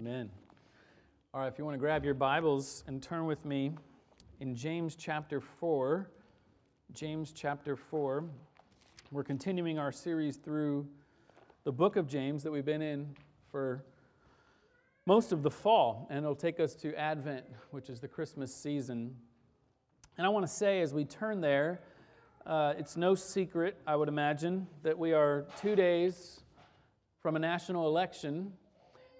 Amen. All right, if you want to grab your Bibles and turn with me in James chapter 4. James chapter 4. We're continuing our series through the book of James that we've been in for most of the fall, and it'll take us to Advent, which is the Christmas season. And I want to say, as we turn there, uh, it's no secret, I would imagine, that we are two days from a national election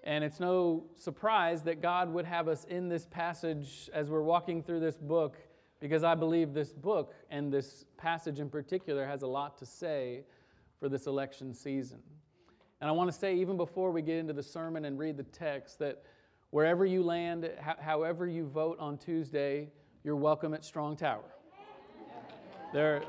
and it's no surprise that God would have us in this passage as we're walking through this book, because I believe this book and this passage in particular has a lot to say for this election season. And I want to say, even before we get into the sermon and read the text, that wherever you land, however you vote on Tuesday, you're welcome at Strong Tower. There,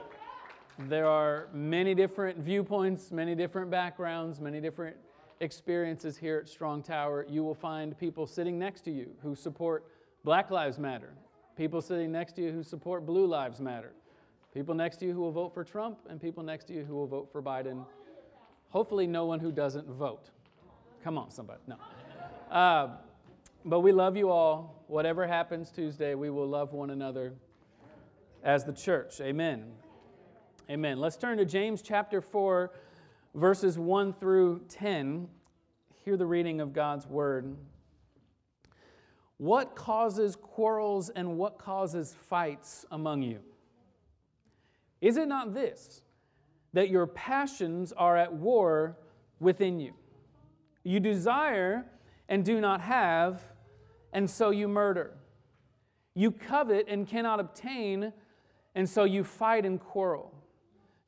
there are many different viewpoints, many different backgrounds, many different experiences here at Strong Tower, you will find people sitting next to you who support Black Lives Matter, people sitting next to you who support Blue Lives Matter, people next to you who will vote for Trump, and people next to you who will vote for Biden. Hopefully, no one who doesn't vote. Come on, somebody. No. Uh, but we love you all. Whatever happens Tuesday, we will love one another as the church. Amen. Amen. Let's turn to James chapter 4 verses 1 through 10. Hear the reading of God's word. What causes quarrels and what causes fights among you? Is it not this, that your passions are at war within you? You desire and do not have, and so you murder. You covet and cannot obtain, and so you fight and quarrel.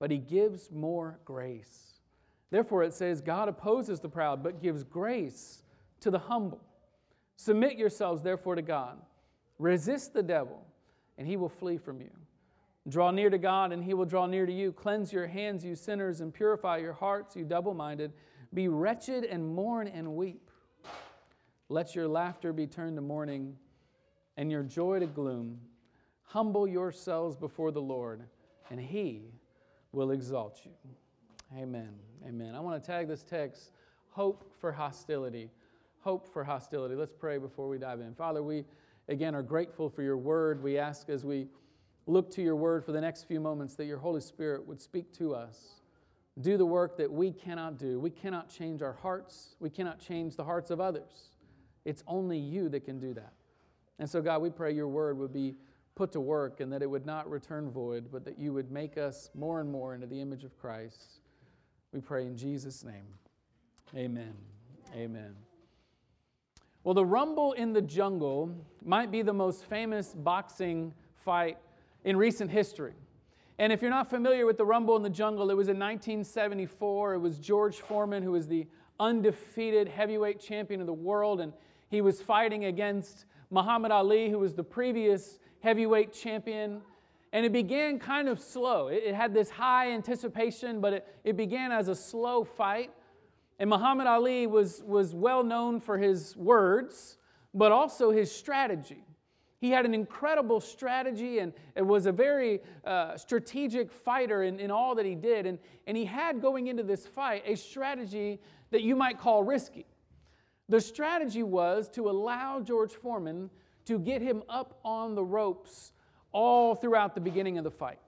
But he gives more grace. Therefore, it says, God opposes the proud, but gives grace to the humble. Submit yourselves, therefore, to God. Resist the devil, and he will flee from you. Draw near to God, and he will draw near to you. Cleanse your hands, you sinners, and purify your hearts, you double minded. Be wretched and mourn and weep. Let your laughter be turned to mourning, and your joy to gloom. Humble yourselves before the Lord, and he will exalt you. Amen. Amen. I want to tag this text hope for hostility. Hope for hostility. Let's pray before we dive in. Father, we again are grateful for your word. We ask as we look to your word for the next few moments that your Holy Spirit would speak to us. Do the work that we cannot do. We cannot change our hearts, we cannot change the hearts of others. It's only you that can do that. And so, God, we pray your word would be put to work and that it would not return void, but that you would make us more and more into the image of Christ. We pray in Jesus' name. Amen. Amen. Well, the Rumble in the Jungle might be the most famous boxing fight in recent history. And if you're not familiar with the Rumble in the Jungle, it was in 1974. It was George Foreman who was the undefeated heavyweight champion of the world, and he was fighting against Muhammad Ali, who was the previous heavyweight champion. And it began kind of slow. It, it had this high anticipation, but it, it began as a slow fight. And Muhammad Ali was, was well known for his words, but also his strategy. He had an incredible strategy and it was a very uh, strategic fighter in, in all that he did. And, and he had going into this fight a strategy that you might call risky. The strategy was to allow George Foreman to get him up on the ropes all throughout the beginning of the fight.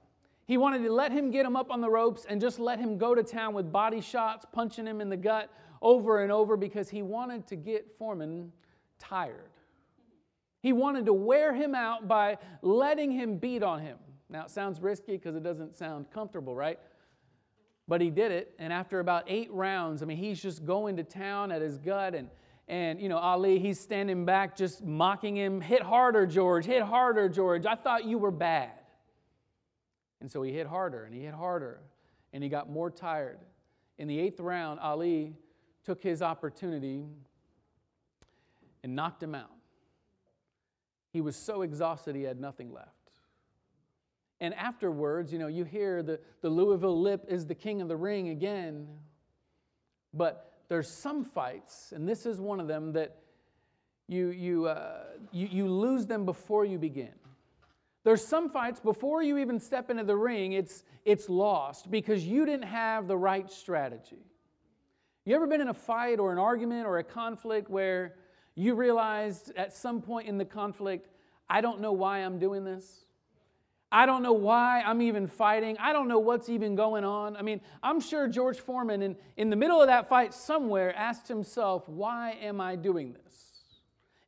He wanted to let him get him up on the ropes and just let him go to town with body shots, punching him in the gut over and over because he wanted to get Foreman tired. He wanted to wear him out by letting him beat on him. Now, it sounds risky because it doesn't sound comfortable, right? But he did it, and after about eight rounds, I mean, he's just going to town at his gut and and, you know, Ali, he's standing back just mocking him. Hit harder, George. Hit harder, George. I thought you were bad. And so he hit harder and he hit harder and he got more tired. In the eighth round, Ali took his opportunity and knocked him out. He was so exhausted he had nothing left. And afterwards, you know, you hear the, the Louisville lip is the king of the ring again. But there's some fights, and this is one of them, that you, you, uh, you, you lose them before you begin. There's some fights before you even step into the ring, it's, it's lost because you didn't have the right strategy. You ever been in a fight or an argument or a conflict where you realized at some point in the conflict, I don't know why I'm doing this? I don't know why I'm even fighting. I don't know what's even going on. I mean, I'm sure George Foreman, in, in the middle of that fight somewhere, asked himself, Why am I doing this?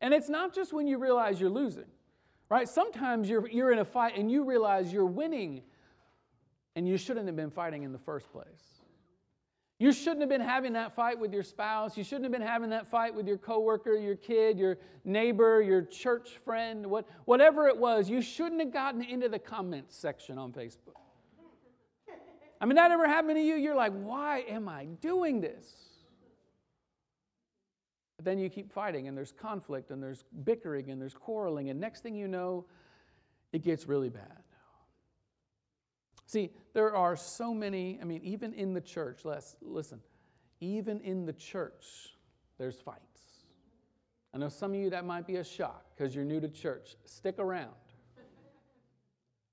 And it's not just when you realize you're losing, right? Sometimes you're, you're in a fight and you realize you're winning and you shouldn't have been fighting in the first place. You shouldn't have been having that fight with your spouse. You shouldn't have been having that fight with your coworker, your kid, your neighbor, your church friend, what, whatever it was. You shouldn't have gotten into the comments section on Facebook. I mean, that ever happened to you? You're like, why am I doing this? But then you keep fighting, and there's conflict, and there's bickering, and there's quarreling, and next thing you know, it gets really bad. See, there are so many, I mean, even in the church, let's, listen, even in the church, there's fights. I know some of you that might be a shock because you're new to church. Stick around.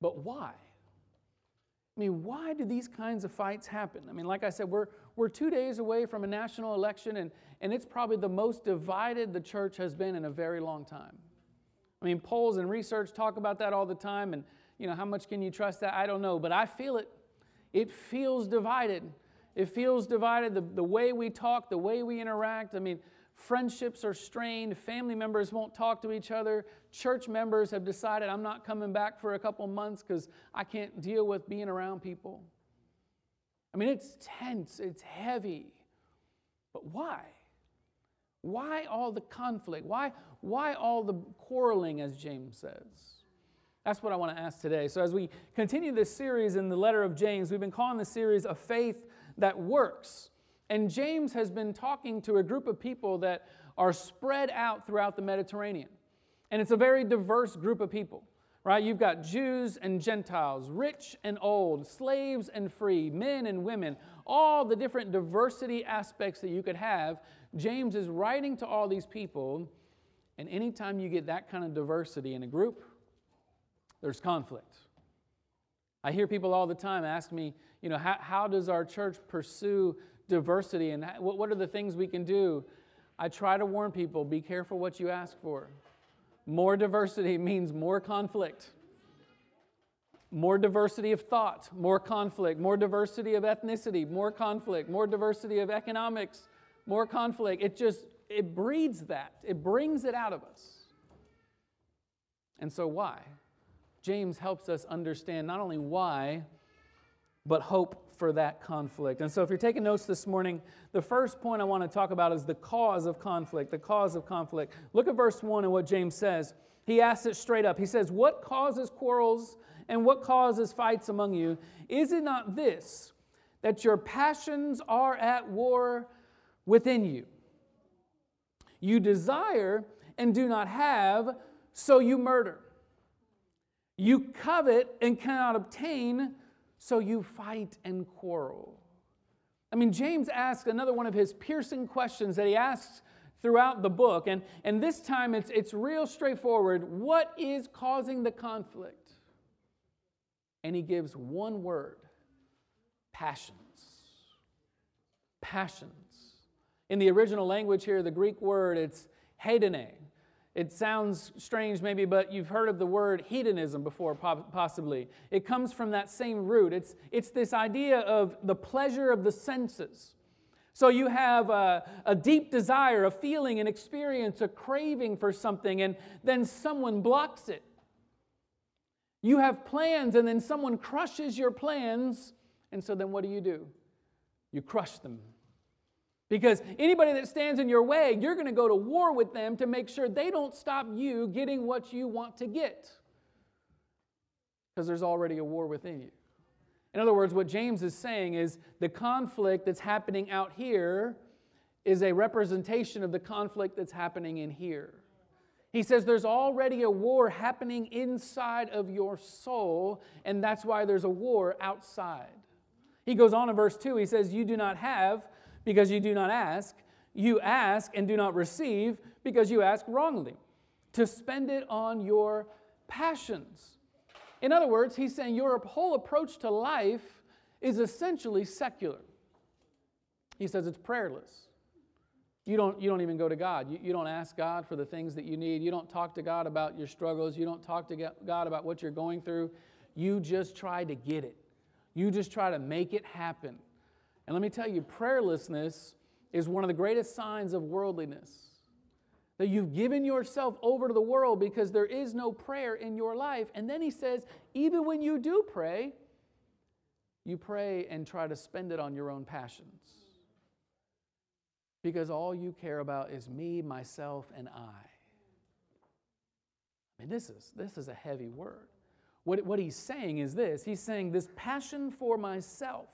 But why? I mean, why do these kinds of fights happen? I mean, like I said, we're, we're two days away from a national election, and, and it's probably the most divided the church has been in a very long time. I mean, polls and research talk about that all the time, and you know, how much can you trust that? I don't know, but I feel it. It feels divided. It feels divided. The, the way we talk, the way we interact. I mean, friendships are strained. Family members won't talk to each other. Church members have decided I'm not coming back for a couple months because I can't deal with being around people. I mean, it's tense, it's heavy. But why? Why all the conflict? Why, why all the quarreling, as James says? That's what I want to ask today. So, as we continue this series in the letter of James, we've been calling the series A Faith That Works. And James has been talking to a group of people that are spread out throughout the Mediterranean. And it's a very diverse group of people, right? You've got Jews and Gentiles, rich and old, slaves and free, men and women, all the different diversity aspects that you could have. James is writing to all these people. And anytime you get that kind of diversity in a group, there's conflict. I hear people all the time ask me, you know, how, how does our church pursue diversity and what, what are the things we can do? I try to warn people be careful what you ask for. More diversity means more conflict. More diversity of thought, more conflict, more diversity of ethnicity, more conflict, more diversity of economics, more conflict. It just it breeds that. It brings it out of us. And so why? James helps us understand not only why, but hope for that conflict. And so, if you're taking notes this morning, the first point I want to talk about is the cause of conflict. The cause of conflict. Look at verse 1 and what James says. He asks it straight up. He says, What causes quarrels and what causes fights among you? Is it not this, that your passions are at war within you? You desire and do not have, so you murder. You covet and cannot obtain, so you fight and quarrel. I mean, James asks another one of his piercing questions that he asks throughout the book, and, and this time it's, it's real straightforward. What is causing the conflict? And he gives one word passions. Passions. In the original language here, the Greek word, it's hedone. It sounds strange, maybe, but you've heard of the word hedonism before, possibly. It comes from that same root. It's, it's this idea of the pleasure of the senses. So you have a, a deep desire, a feeling, an experience, a craving for something, and then someone blocks it. You have plans, and then someone crushes your plans, and so then what do you do? You crush them. Because anybody that stands in your way, you're going to go to war with them to make sure they don't stop you getting what you want to get. Because there's already a war within you. In other words, what James is saying is the conflict that's happening out here is a representation of the conflict that's happening in here. He says there's already a war happening inside of your soul, and that's why there's a war outside. He goes on in verse 2, he says, You do not have because you do not ask. You ask and do not receive because you ask wrongly, to spend it on your passions. In other words, he's saying your whole approach to life is essentially secular. He says it's prayerless. You don't, you don't even go to God. You, you don't ask God for the things that you need. You don't talk to God about your struggles. You don't talk to God about what you're going through. You just try to get it. You just try to make it happen. And let me tell you, prayerlessness is one of the greatest signs of worldliness. That you've given yourself over to the world because there is no prayer in your life. And then he says, even when you do pray, you pray and try to spend it on your own passions because all you care about is me, myself, and I. I mean, this is, this is a heavy word. What, what he's saying is this he's saying, this passion for myself,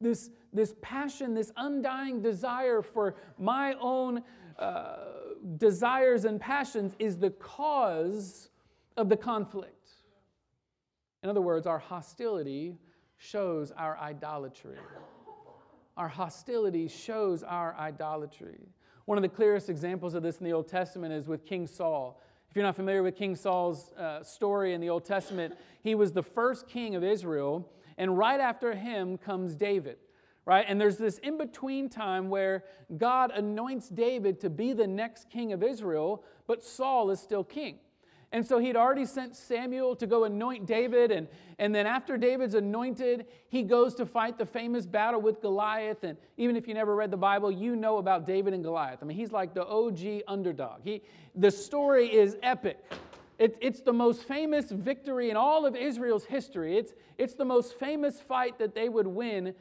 this, this passion, this undying desire for my own uh, desires and passions is the cause of the conflict. In other words, our hostility shows our idolatry our hostility shows our idolatry. One of the clearest examples of this in the Old Testament is with King Saul. If you're not familiar with King Saul's uh, story in the Old Testament, he was the first king of Israel, and right after him comes David. Right? And there's this in between time where God anoints David to be the next king of Israel, but Saul is still king. And so he'd already sent Samuel to go anoint David. And, and then after David's anointed, he goes to fight the famous battle with Goliath. And even if you never read the Bible, you know about David and Goliath. I mean, he's like the OG underdog. He, the story is epic. It, it's the most famous victory in all of Israel's history. It's, it's the most famous fight that they would win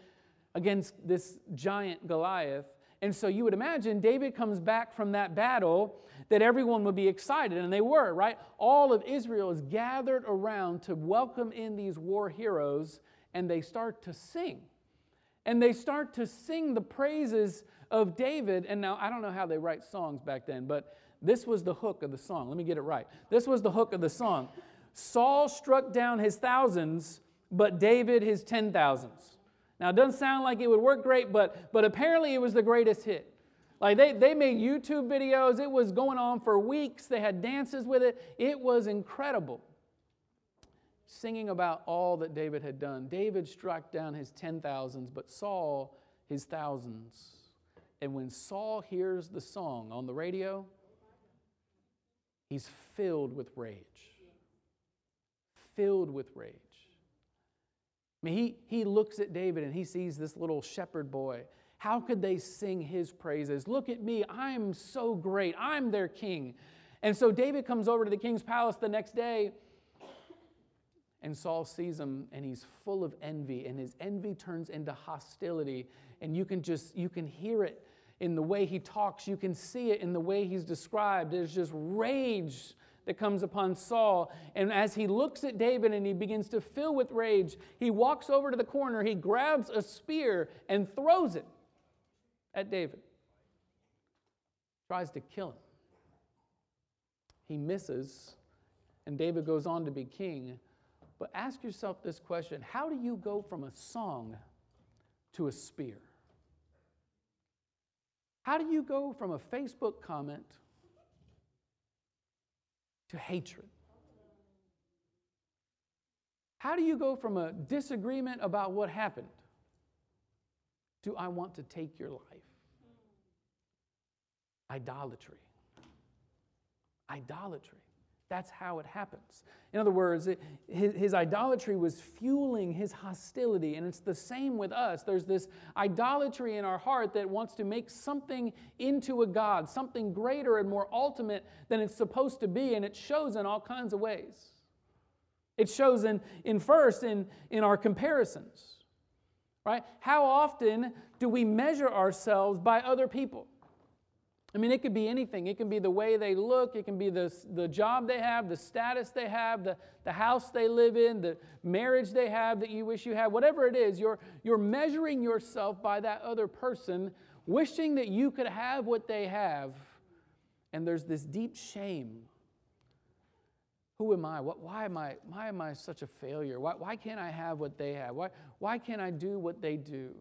against this giant Goliath. And so you would imagine David comes back from that battle that everyone would be excited, and they were, right? All of Israel is gathered around to welcome in these war heroes, and they start to sing. And they start to sing the praises of David. And now, I don't know how they write songs back then, but this was the hook of the song. Let me get it right. This was the hook of the song. Saul struck down his thousands, but David his ten thousands. Now, it doesn't sound like it would work great, but, but apparently it was the greatest hit. Like they, they made YouTube videos, it was going on for weeks. They had dances with it. It was incredible. Singing about all that David had done. David struck down his ten thousands, but Saul his thousands. And when Saul hears the song on the radio, he's filled with rage. Filled with rage. I mean, he, he looks at David and he sees this little shepherd boy how could they sing his praises? Look at me, I'm so great, I'm their king. And so David comes over to the king's palace the next day, and Saul sees him, and he's full of envy, and his envy turns into hostility. And you can just, you can hear it in the way he talks, you can see it in the way he's described. There's just rage that comes upon Saul. And as he looks at David and he begins to fill with rage, he walks over to the corner, he grabs a spear and throws it at David, tries to kill him. He misses, and David goes on to be king. But ask yourself this question How do you go from a song to a spear? How do you go from a Facebook comment to hatred? How do you go from a disagreement about what happened to I want to take your life? Idolatry. Idolatry. That's how it happens. In other words, it, his, his, idolatry was fueling his hostility. And it's the same with us. There's this idolatry in our heart that wants to make something into a God, something greater and more ultimate than it's supposed to be. And it shows in all kinds of ways. It shows in, in first in, in our comparisons. Right? How often do we measure ourselves by other people? I mean, it could be anything. It can be the way they look, it can be the, the job they have, the status they have, the, the house they live in, the marriage they have that you wish you had, whatever it is, you're, you're measuring yourself by that other person wishing that you could have what they have, and there's this deep shame. Who am I? What, why, am I why am I such a failure? Why, why can't I have what they have? Why, why can't I do what they do?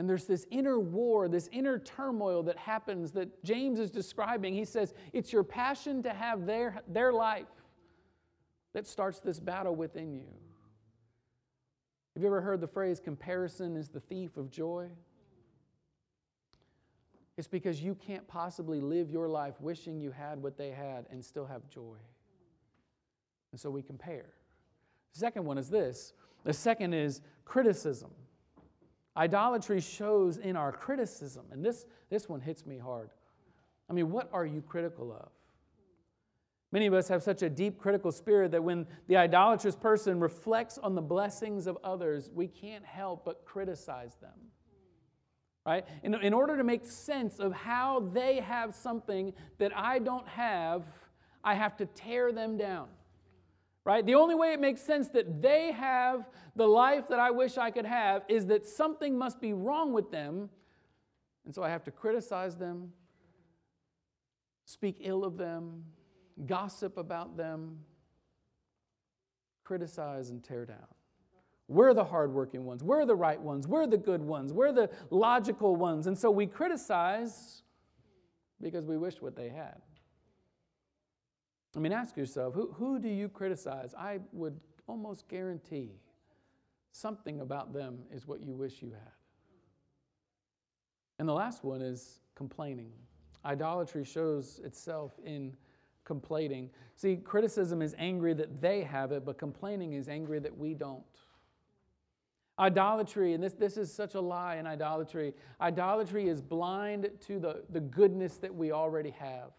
And there's this inner war, this inner turmoil that happens that James is describing. He says, It's your passion to have their, their life that starts this battle within you. Have you ever heard the phrase, comparison is the thief of joy? It's because you can't possibly live your life wishing you had what they had and still have joy. And so we compare. The second one is this the second is criticism. Idolatry shows in our criticism, and this, this one hits me hard. I mean, what are you critical of? Many of us have such a deep critical spirit that when the idolatrous person reflects on the blessings of others, we can't help but criticize them. Right? In, in order to make sense of how they have something that I don't have, I have to tear them down right? The only way it makes sense that they have the life that I wish I could have is that something must be wrong with them. And so I have to criticize them, speak ill of them, gossip about them, criticize and tear down. We're the hardworking ones. We're the right ones. We're the good ones. We're the logical ones. And so we criticize because we wish what they had. I mean, ask yourself who, who do you criticize? I would almost guarantee something about them is what you wish you had. And the last one is complaining. Idolatry shows itself in complaining. See, criticism is angry that they have it, but complaining is angry that we don't. Idolatry, and this, this is such a lie in idolatry, idolatry is blind to the, the goodness that we already have.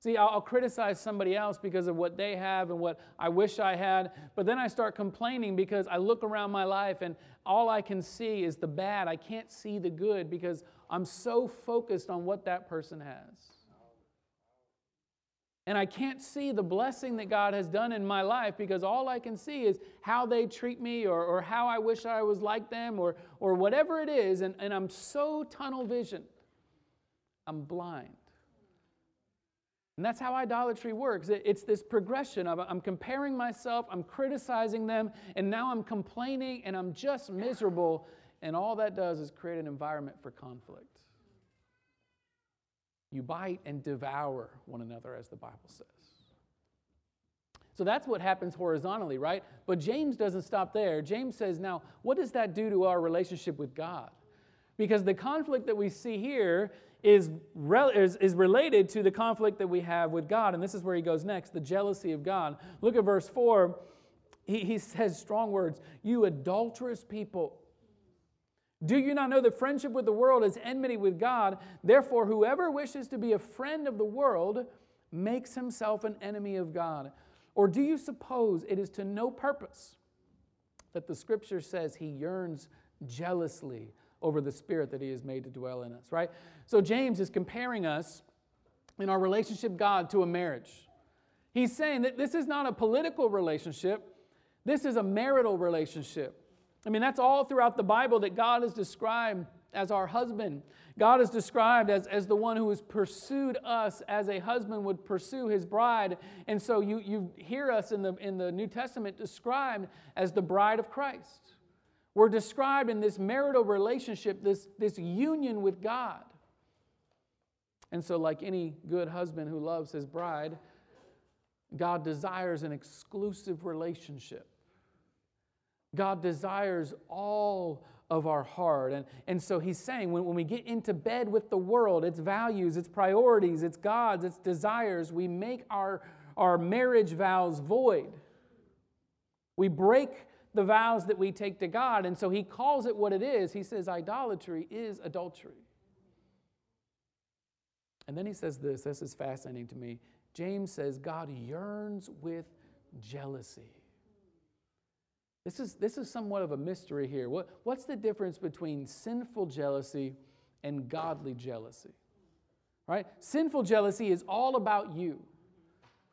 See, I'll, I'll, criticize somebody else because of what they have and what I wish I had, but then I start complaining because I look around my life and all I can see is the bad. I can't see the good because I'm so focused on what that person has. And I can't see the blessing that God has done in my life because all I can see is how they treat me or, or how I wish I was like them or, or whatever it is. And, and I'm so tunnel vision. I'm blind. And that's how idolatry works. It's this progression of I'm comparing myself, I'm criticizing them, and now I'm complaining and I'm just miserable. And all that does is create an environment for conflict. You bite and devour one another, as the Bible says. So that's what happens horizontally, right? But James doesn't stop there. James says, now, what does that do to our relationship with God? Because the conflict that we see here is, is, is related to the conflict that we have with God. And this is where he goes next the jealousy of God. Look at verse 4. He, he says strong words You adulterous people. Do you not know that friendship with the world is enmity with God? Therefore, whoever wishes to be a friend of the world makes himself an enemy of God. Or do you suppose it is to no purpose that the scripture says he yearns jealously over the spirit that he has made to dwell in us, right? So James is comparing us in our relationship God to a marriage. He's saying that this is not a political relationship, this is a marital relationship. I mean, that's all throughout the Bible that God is described as our husband. God is described as, as the one who has pursued us as a husband would pursue his bride. And so you, you hear us in the, in the New Testament described as the bride of Christ. We're described in this marital relationship, this, this union with God. And so, like any good husband who loves his bride, God desires an exclusive relationship. God desires all of our heart. And, and so he's saying when, when we get into bed with the world, its values, its priorities, its gods, its desires, we make our, our marriage vows void. We break the vows that we take to God. And so he calls it what it is. He says idolatry is adultery. And then he says this this is fascinating to me. James says God yearns with jealousy. This is, this is somewhat of a mystery here. What, what's the difference between sinful jealousy and godly jealousy? Right? Sinful jealousy is all about you.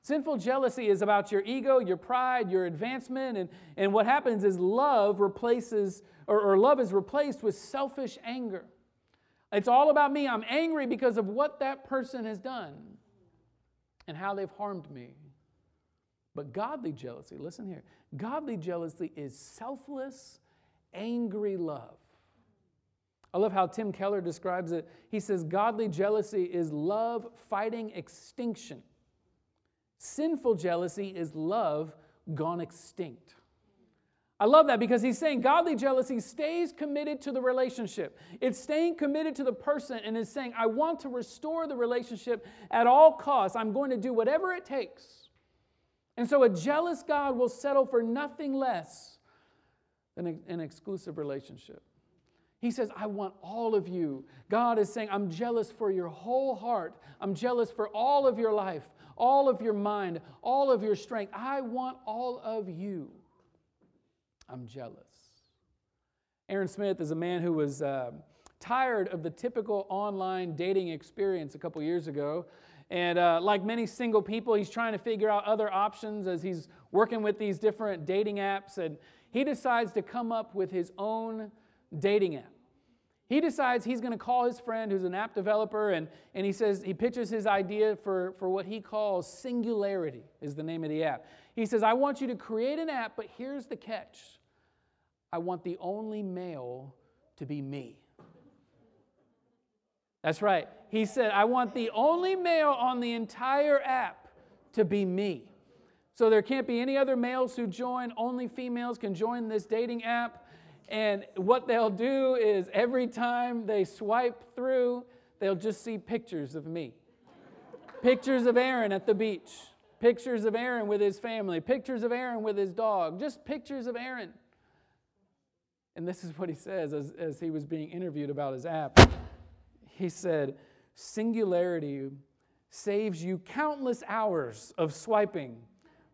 Sinful jealousy is about your ego, your pride, your advancement. And, and what happens is love replaces, or, or love is replaced with selfish anger. It's all about me. I'm angry because of what that person has done and how they've harmed me. But godly jealousy, listen here, godly jealousy is selfless, angry love. I love how Tim Keller describes it. He says, Godly jealousy is love fighting extinction. Sinful jealousy is love gone extinct. I love that because he's saying godly jealousy stays committed to the relationship. It's staying committed to the person and is saying, I want to restore the relationship at all costs. I'm going to do whatever it takes. And so a jealous God will settle for nothing less than an exclusive relationship. He says, I want all of you. God is saying, I'm jealous for your whole heart. I'm jealous for all of your life, all of your mind, all of your strength. I want all of you. I'm jealous. Aaron Smith is a man who was uh, tired of the typical online dating experience a couple years ago. And uh, like many single people, he's trying to figure out other options as he's working with these different dating apps. And he decides to come up with his own dating app. He decides he's going to call his friend who's an app developer, and, and he says, he pitches his idea for, for what he calls Singularity, is the name of the app. He says, I want you to create an app, but here's the catch I want the only male to be me. That's right. He said, I want the only male on the entire app to be me. So there can't be any other males who join, only females can join this dating app. And what they'll do is every time they swipe through, they'll just see pictures of me. pictures of Aaron at the beach, pictures of Aaron with his family, pictures of Aaron with his dog, just pictures of Aaron. And this is what he says as, as he was being interviewed about his app. He said, Singularity saves you countless hours of swiping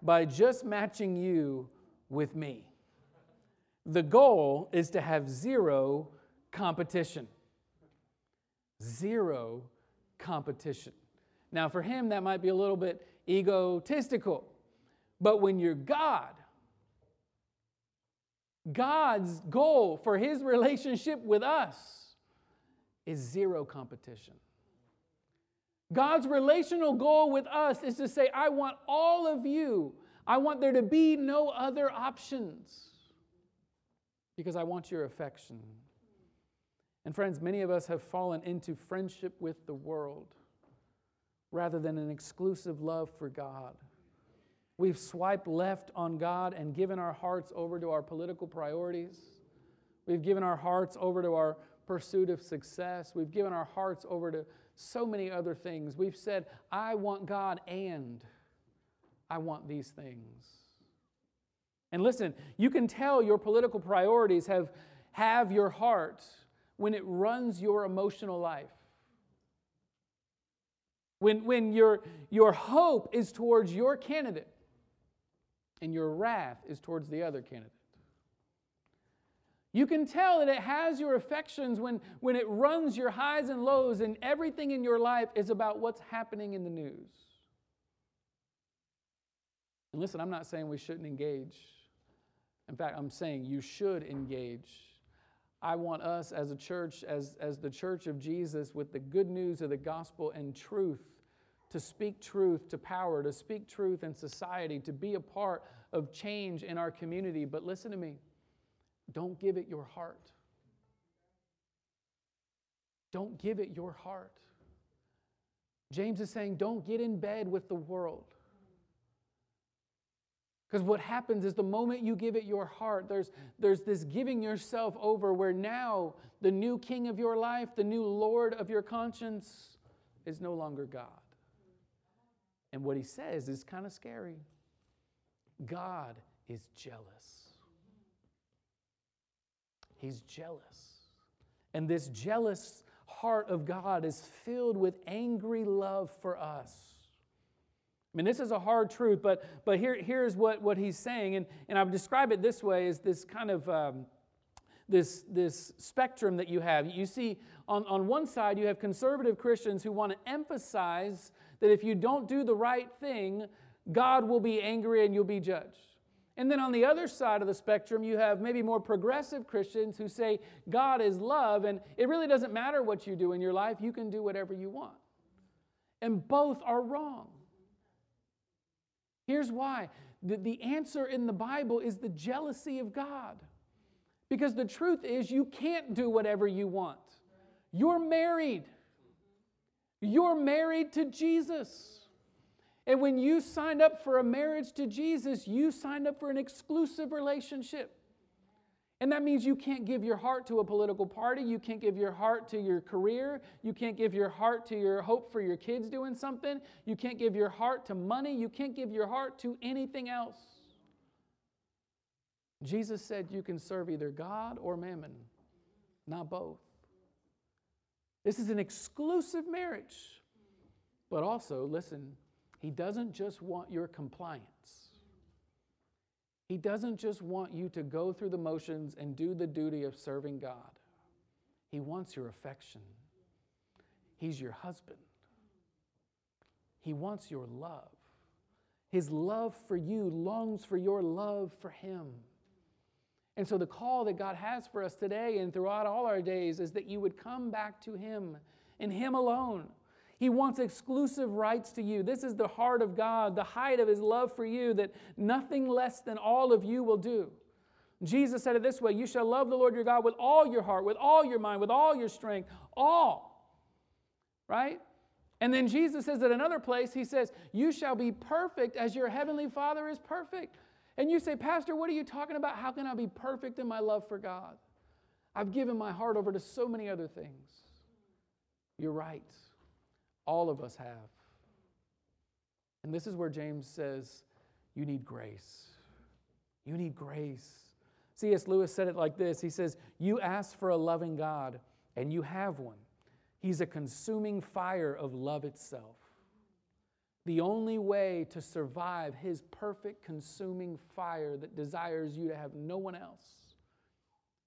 by just matching you with me. The goal is to have zero competition. Zero competition. Now, for him, that might be a little bit egotistical. But when you're God, God's goal for his relationship with us is zero competition. God's relational goal with us is to say, I want all of you. I want there to be no other options because I want your affection. And friends, many of us have fallen into friendship with the world rather than an exclusive love for God. We've swiped left on God and given our hearts over to our political priorities. We've given our hearts over to our pursuit of success. We've given our hearts over to so many other things. We've said, I want God and I want these things. And listen, you can tell your political priorities have, have your heart when it runs your emotional life. When, when your, your hope is towards your candidate and your wrath is towards the other candidate. You can tell that it has your affections when, when it runs your highs and lows, and everything in your life is about what's happening in the news. And listen, I'm not saying we shouldn't engage in fact, I'm saying you should engage. I want us as a church, as, as the church of Jesus, with the good news of the gospel and truth, to speak truth to power, to speak truth in society, to be a part of change in our community. But listen to me don't give it your heart. Don't give it your heart. James is saying, don't get in bed with the world. Because what happens is the moment you give it your heart, there's, there's this giving yourself over where now the new king of your life, the new Lord of your conscience, is no longer God. And what he says is kind of scary God is jealous. He's jealous. And this jealous heart of God is filled with angry love for us. I mean, this is a hard truth, but, but here, here's what, what he's saying. And, and I would describe it this way as this kind of um, this, this spectrum that you have. You see, on, on one side, you have conservative Christians who want to emphasize that if you don't do the right thing, God will be angry and you'll be judged. And then on the other side of the spectrum, you have maybe more progressive Christians who say God is love, and it really doesn't matter what you do in your life, you can do whatever you want. And both are wrong. Here's why the, the answer in the Bible is the jealousy of God. Because the truth is, you can't do whatever you want. You're married. You're married to Jesus. And when you signed up for a marriage to Jesus, you signed up for an exclusive relationship. And that means you can't give your heart to a political party. You can't give your heart to your career. You can't give your heart to your hope for your kids doing something. You can't give your heart to money. You can't give your heart to anything else. Jesus said you can serve either God or mammon, not both. This is an exclusive marriage. But also, listen, he doesn't just want your compliance. He doesn't just want you to go through the motions and do the duty of serving God. He wants your affection. He's your husband. He wants your love. His love for you longs for your love for him. And so, the call that God has for us today and throughout all our days is that you would come back to Him and Him alone. He wants exclusive rights to you. This is the heart of God, the height of His love for you, that nothing less than all of you will do. Jesus said it this way You shall love the Lord your God with all your heart, with all your mind, with all your strength, all. Right? And then Jesus says at another place, He says, You shall be perfect as your heavenly Father is perfect. And you say, Pastor, what are you talking about? How can I be perfect in my love for God? I've given my heart over to so many other things. You're right. All of us have. And this is where James says, You need grace. You need grace. C.S. Lewis said it like this He says, You ask for a loving God, and you have one. He's a consuming fire of love itself. The only way to survive his perfect consuming fire that desires you to have no one else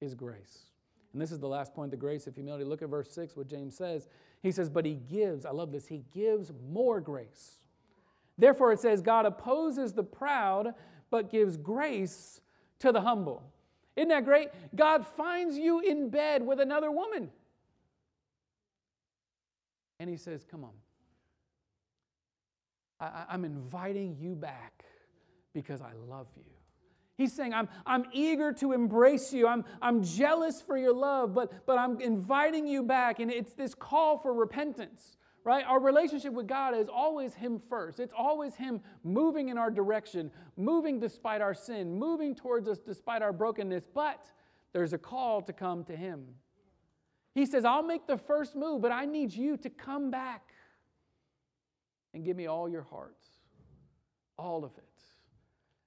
is grace. And this is the last point the grace of humility. Look at verse 6, what James says. He says, But he gives, I love this, he gives more grace. Therefore, it says, God opposes the proud, but gives grace to the humble. Isn't that great? God finds you in bed with another woman. And he says, Come on, I, I'm inviting you back because I love you. He's saying, I'm, I'm eager to embrace you. I'm, I'm jealous for your love, but, but I'm inviting you back. And it's this call for repentance, right? Our relationship with God is always Him first. It's always Him moving in our direction, moving despite our sin, moving towards us despite our brokenness. But there's a call to come to Him. He says, I'll make the first move, but I need you to come back and give me all your hearts, all of it.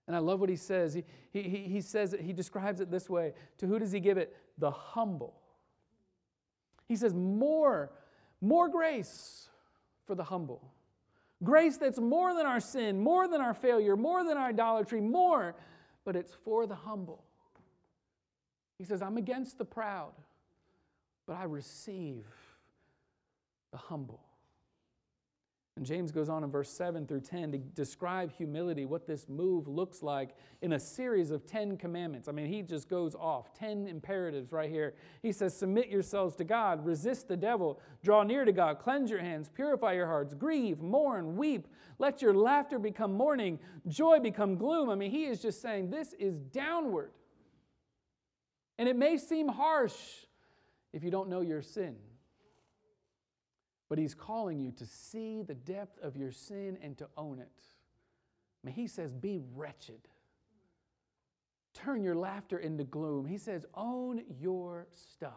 And I love what he says. He, he, he says it, he describes it this way. To who does he give it? The humble. He says, more, more grace for the humble. Grace that's more than our sin, more than our failure, more than our idolatry, more, but it's for the humble. He says, I'm against the proud, but I receive the humble. And James goes on in verse 7 through 10 to describe humility, what this move looks like in a series of 10 commandments. I mean, he just goes off 10 imperatives right here. He says, Submit yourselves to God, resist the devil, draw near to God, cleanse your hands, purify your hearts, grieve, mourn, weep. Let your laughter become mourning, joy become gloom. I mean, he is just saying this is downward. And it may seem harsh if you don't know your sin. But he's calling you to see the depth of your sin and to own it. I mean, he says, be wretched. Turn your laughter into gloom. He says, own your stuff.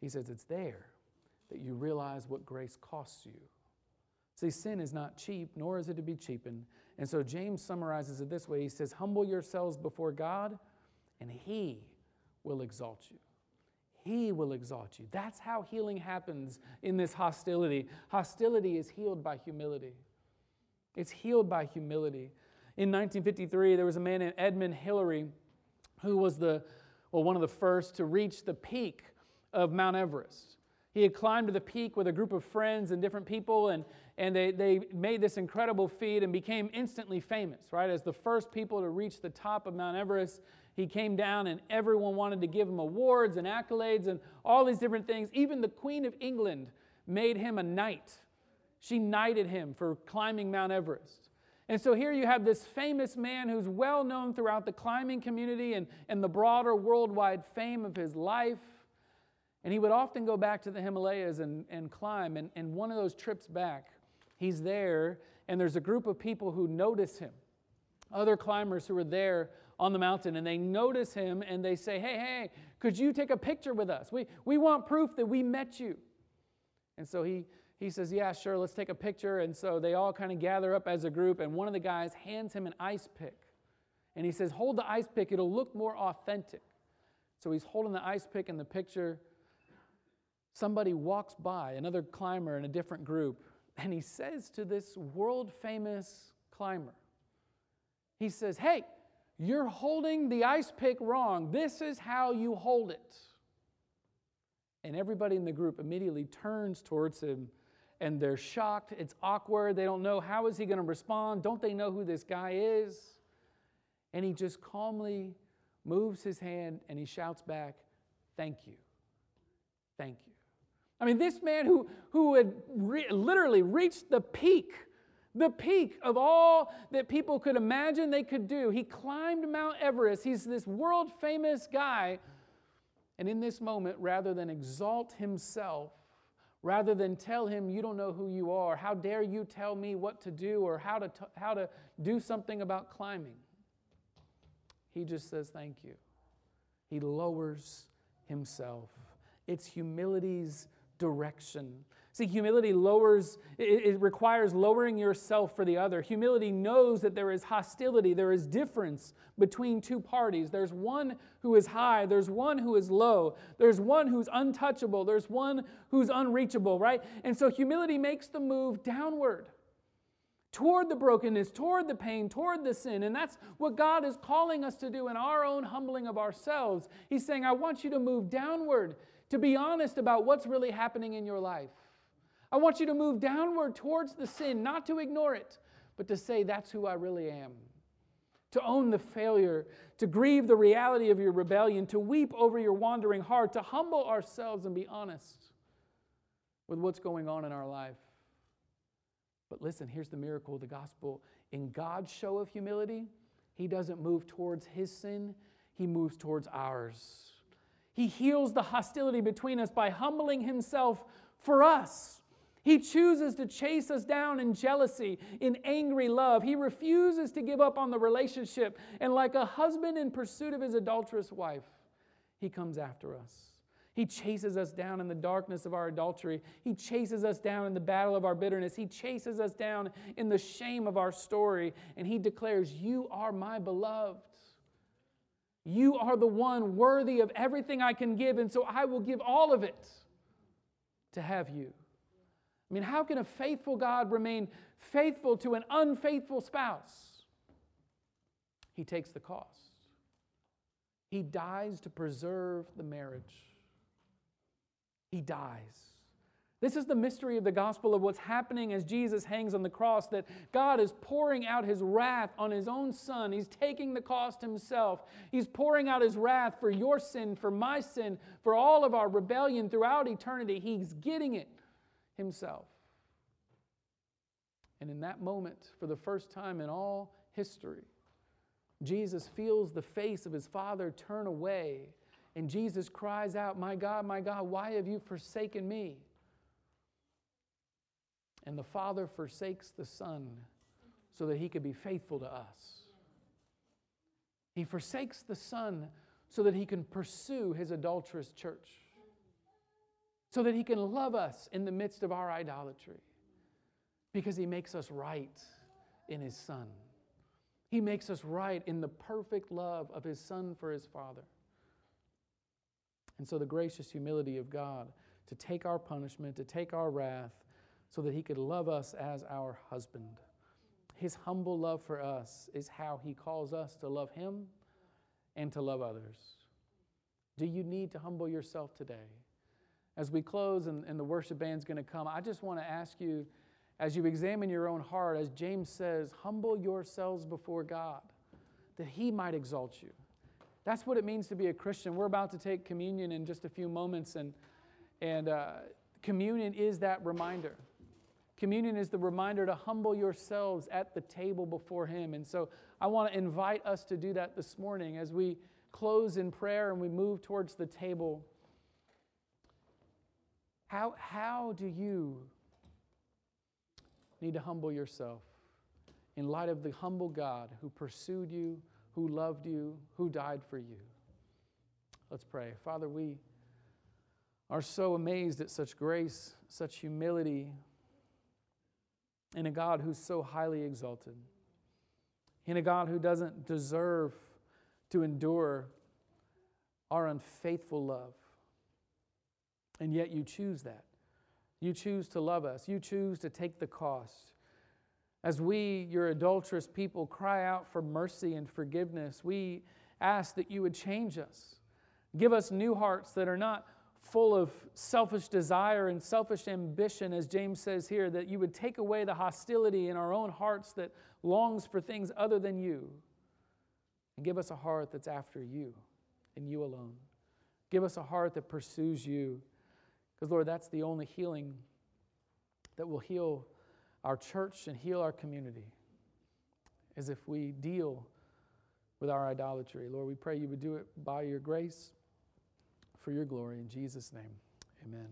He says, it's there that you realize what grace costs you. See, sin is not cheap, nor is it to be cheapened. And so James summarizes it this way He says, Humble yourselves before God, and He will exalt you. He will exalt you. That's how healing happens in this hostility. Hostility is healed by humility. It's healed by humility. In 1953, there was a man named Edmund Hillary who was the, well, one of the first to reach the peak of Mount Everest. He had climbed to the peak with a group of friends and different people, and, and they, they made this incredible feat and became instantly famous, right? As the first people to reach the top of Mount Everest, he came down, and everyone wanted to give him awards and accolades and all these different things. Even the Queen of England made him a knight. She knighted him for climbing Mount Everest. And so here you have this famous man who's well known throughout the climbing community and, and the broader worldwide fame of his life. And he would often go back to the Himalayas and, and climb. And, and one of those trips back, he's there, and there's a group of people who notice him, other climbers who are there on the mountain, and they notice him and they say, Hey, hey, could you take a picture with us? We, we want proof that we met you. And so he, he says, Yeah, sure, let's take a picture. And so they all kind of gather up as a group, and one of the guys hands him an ice pick. And he says, Hold the ice pick, it'll look more authentic. So he's holding the ice pick in the picture somebody walks by, another climber in a different group, and he says to this world famous climber, he says, Hey, you're holding the ice pick wrong. This is how you hold it. And everybody in the group immediately turns towards him and they're shocked. It's awkward. They don't know how is he going to respond? Don't they know who this guy is? And he just calmly moves his hand and he shouts back, Thank you. Thank you. I mean, this man who, who had re- literally reached the peak, the peak of all that people could imagine they could do, he climbed Mount Everest. He's this world famous guy. And in this moment, rather than exalt himself, rather than tell him, You don't know who you are, how dare you tell me what to do or how to, t- how to do something about climbing, he just says, Thank you. He lowers himself. It's humility's direction. See, humility lowers, it, requires lowering yourself for the other. Humility knows that there is hostility, there is difference between two parties. There's one who is high, there's one who is low, there's one who's untouchable, there's one who's unreachable, right? And so humility makes the move downward toward the brokenness, toward the pain, toward the sin. And that's what God is calling us to do in our own humbling of ourselves. He's saying, I want you to move downward to be honest about what's really happening in your life. I want you to move downward towards the sin, not to ignore it, but to say, That's who I really am. To own the failure, to grieve the reality of your rebellion, to weep over your wandering heart, to humble ourselves and be honest with what's going on in our life. But listen, here's the miracle of the gospel. In God's show of humility, He doesn't move towards His sin, He moves towards ours. He heals the hostility between us by humbling himself for us. He chooses to chase us down in jealousy, in angry love. He refuses to give up on the relationship. And like a husband in pursuit of his adulterous wife, he comes after us. He chases us down in the darkness of our adultery. He chases us down in the battle of our bitterness. He chases us down in the shame of our story. And he declares, You are my beloved. You are the one worthy of everything I can give, and so I will give all of it to have you. I mean, how can a faithful God remain faithful to an unfaithful spouse? He takes the cost. He dies to preserve the marriage. He dies. This is the mystery of the gospel of what's happening as Jesus hangs on the cross that God is pouring out his wrath on his own son. He's taking the cost himself. He's pouring out his wrath for your sin, for my sin, for all of our rebellion throughout eternity. He's getting it himself. And in that moment, for the first time in all history, Jesus feels the face of his Father turn away. And Jesus cries out, My God, my God, why have you forsaken me? And the Father forsakes the Son so that he could be faithful to us. He forsakes the Son so that he can pursue his adulterous church, so that he can love us in the midst of our idolatry, because he makes us right in his Son. He makes us right in the perfect love of his Son for his Father. And so, the gracious humility of God to take our punishment, to take our wrath, so that he could love us as our husband. His humble love for us is how he calls us to love him and to love others. Do you need to humble yourself today? As we close and, and the worship band's going to come, I just want to ask you, as you examine your own heart, as James says, humble yourselves before God, that He might exalt you. That's what it means to be a Christian. We're about to take communion in just a few moments, and, and uh, communion is that reminder. Communion is the reminder to humble yourselves at the table before Him. And so I want to invite us to do that this morning as we close in prayer and we move towards the table. How, how do you need to humble yourself in light of the humble God who pursued you, who loved you, who died for you? Let's pray. Father, we are so amazed at such grace, such humility, in a God who's so highly exalted, in a God who doesn't deserve to endure our unfaithful love. And yet you choose that. You choose to love us. You choose to take the cost. As we, your adulterous people, cry out for mercy and forgiveness, we ask that you would change us. Give us new hearts that are not full of selfish desire and selfish ambition, as James says here, that you would take away the hostility in our own hearts that longs for things other than you, and give us a heart that's after you and you alone. Give us a heart that pursues you. Because, Lord, that's the only healing that will heal our church and heal our community, is if we deal with our idolatry. Lord, we pray you would do it by your grace for your glory. In Jesus' name, amen.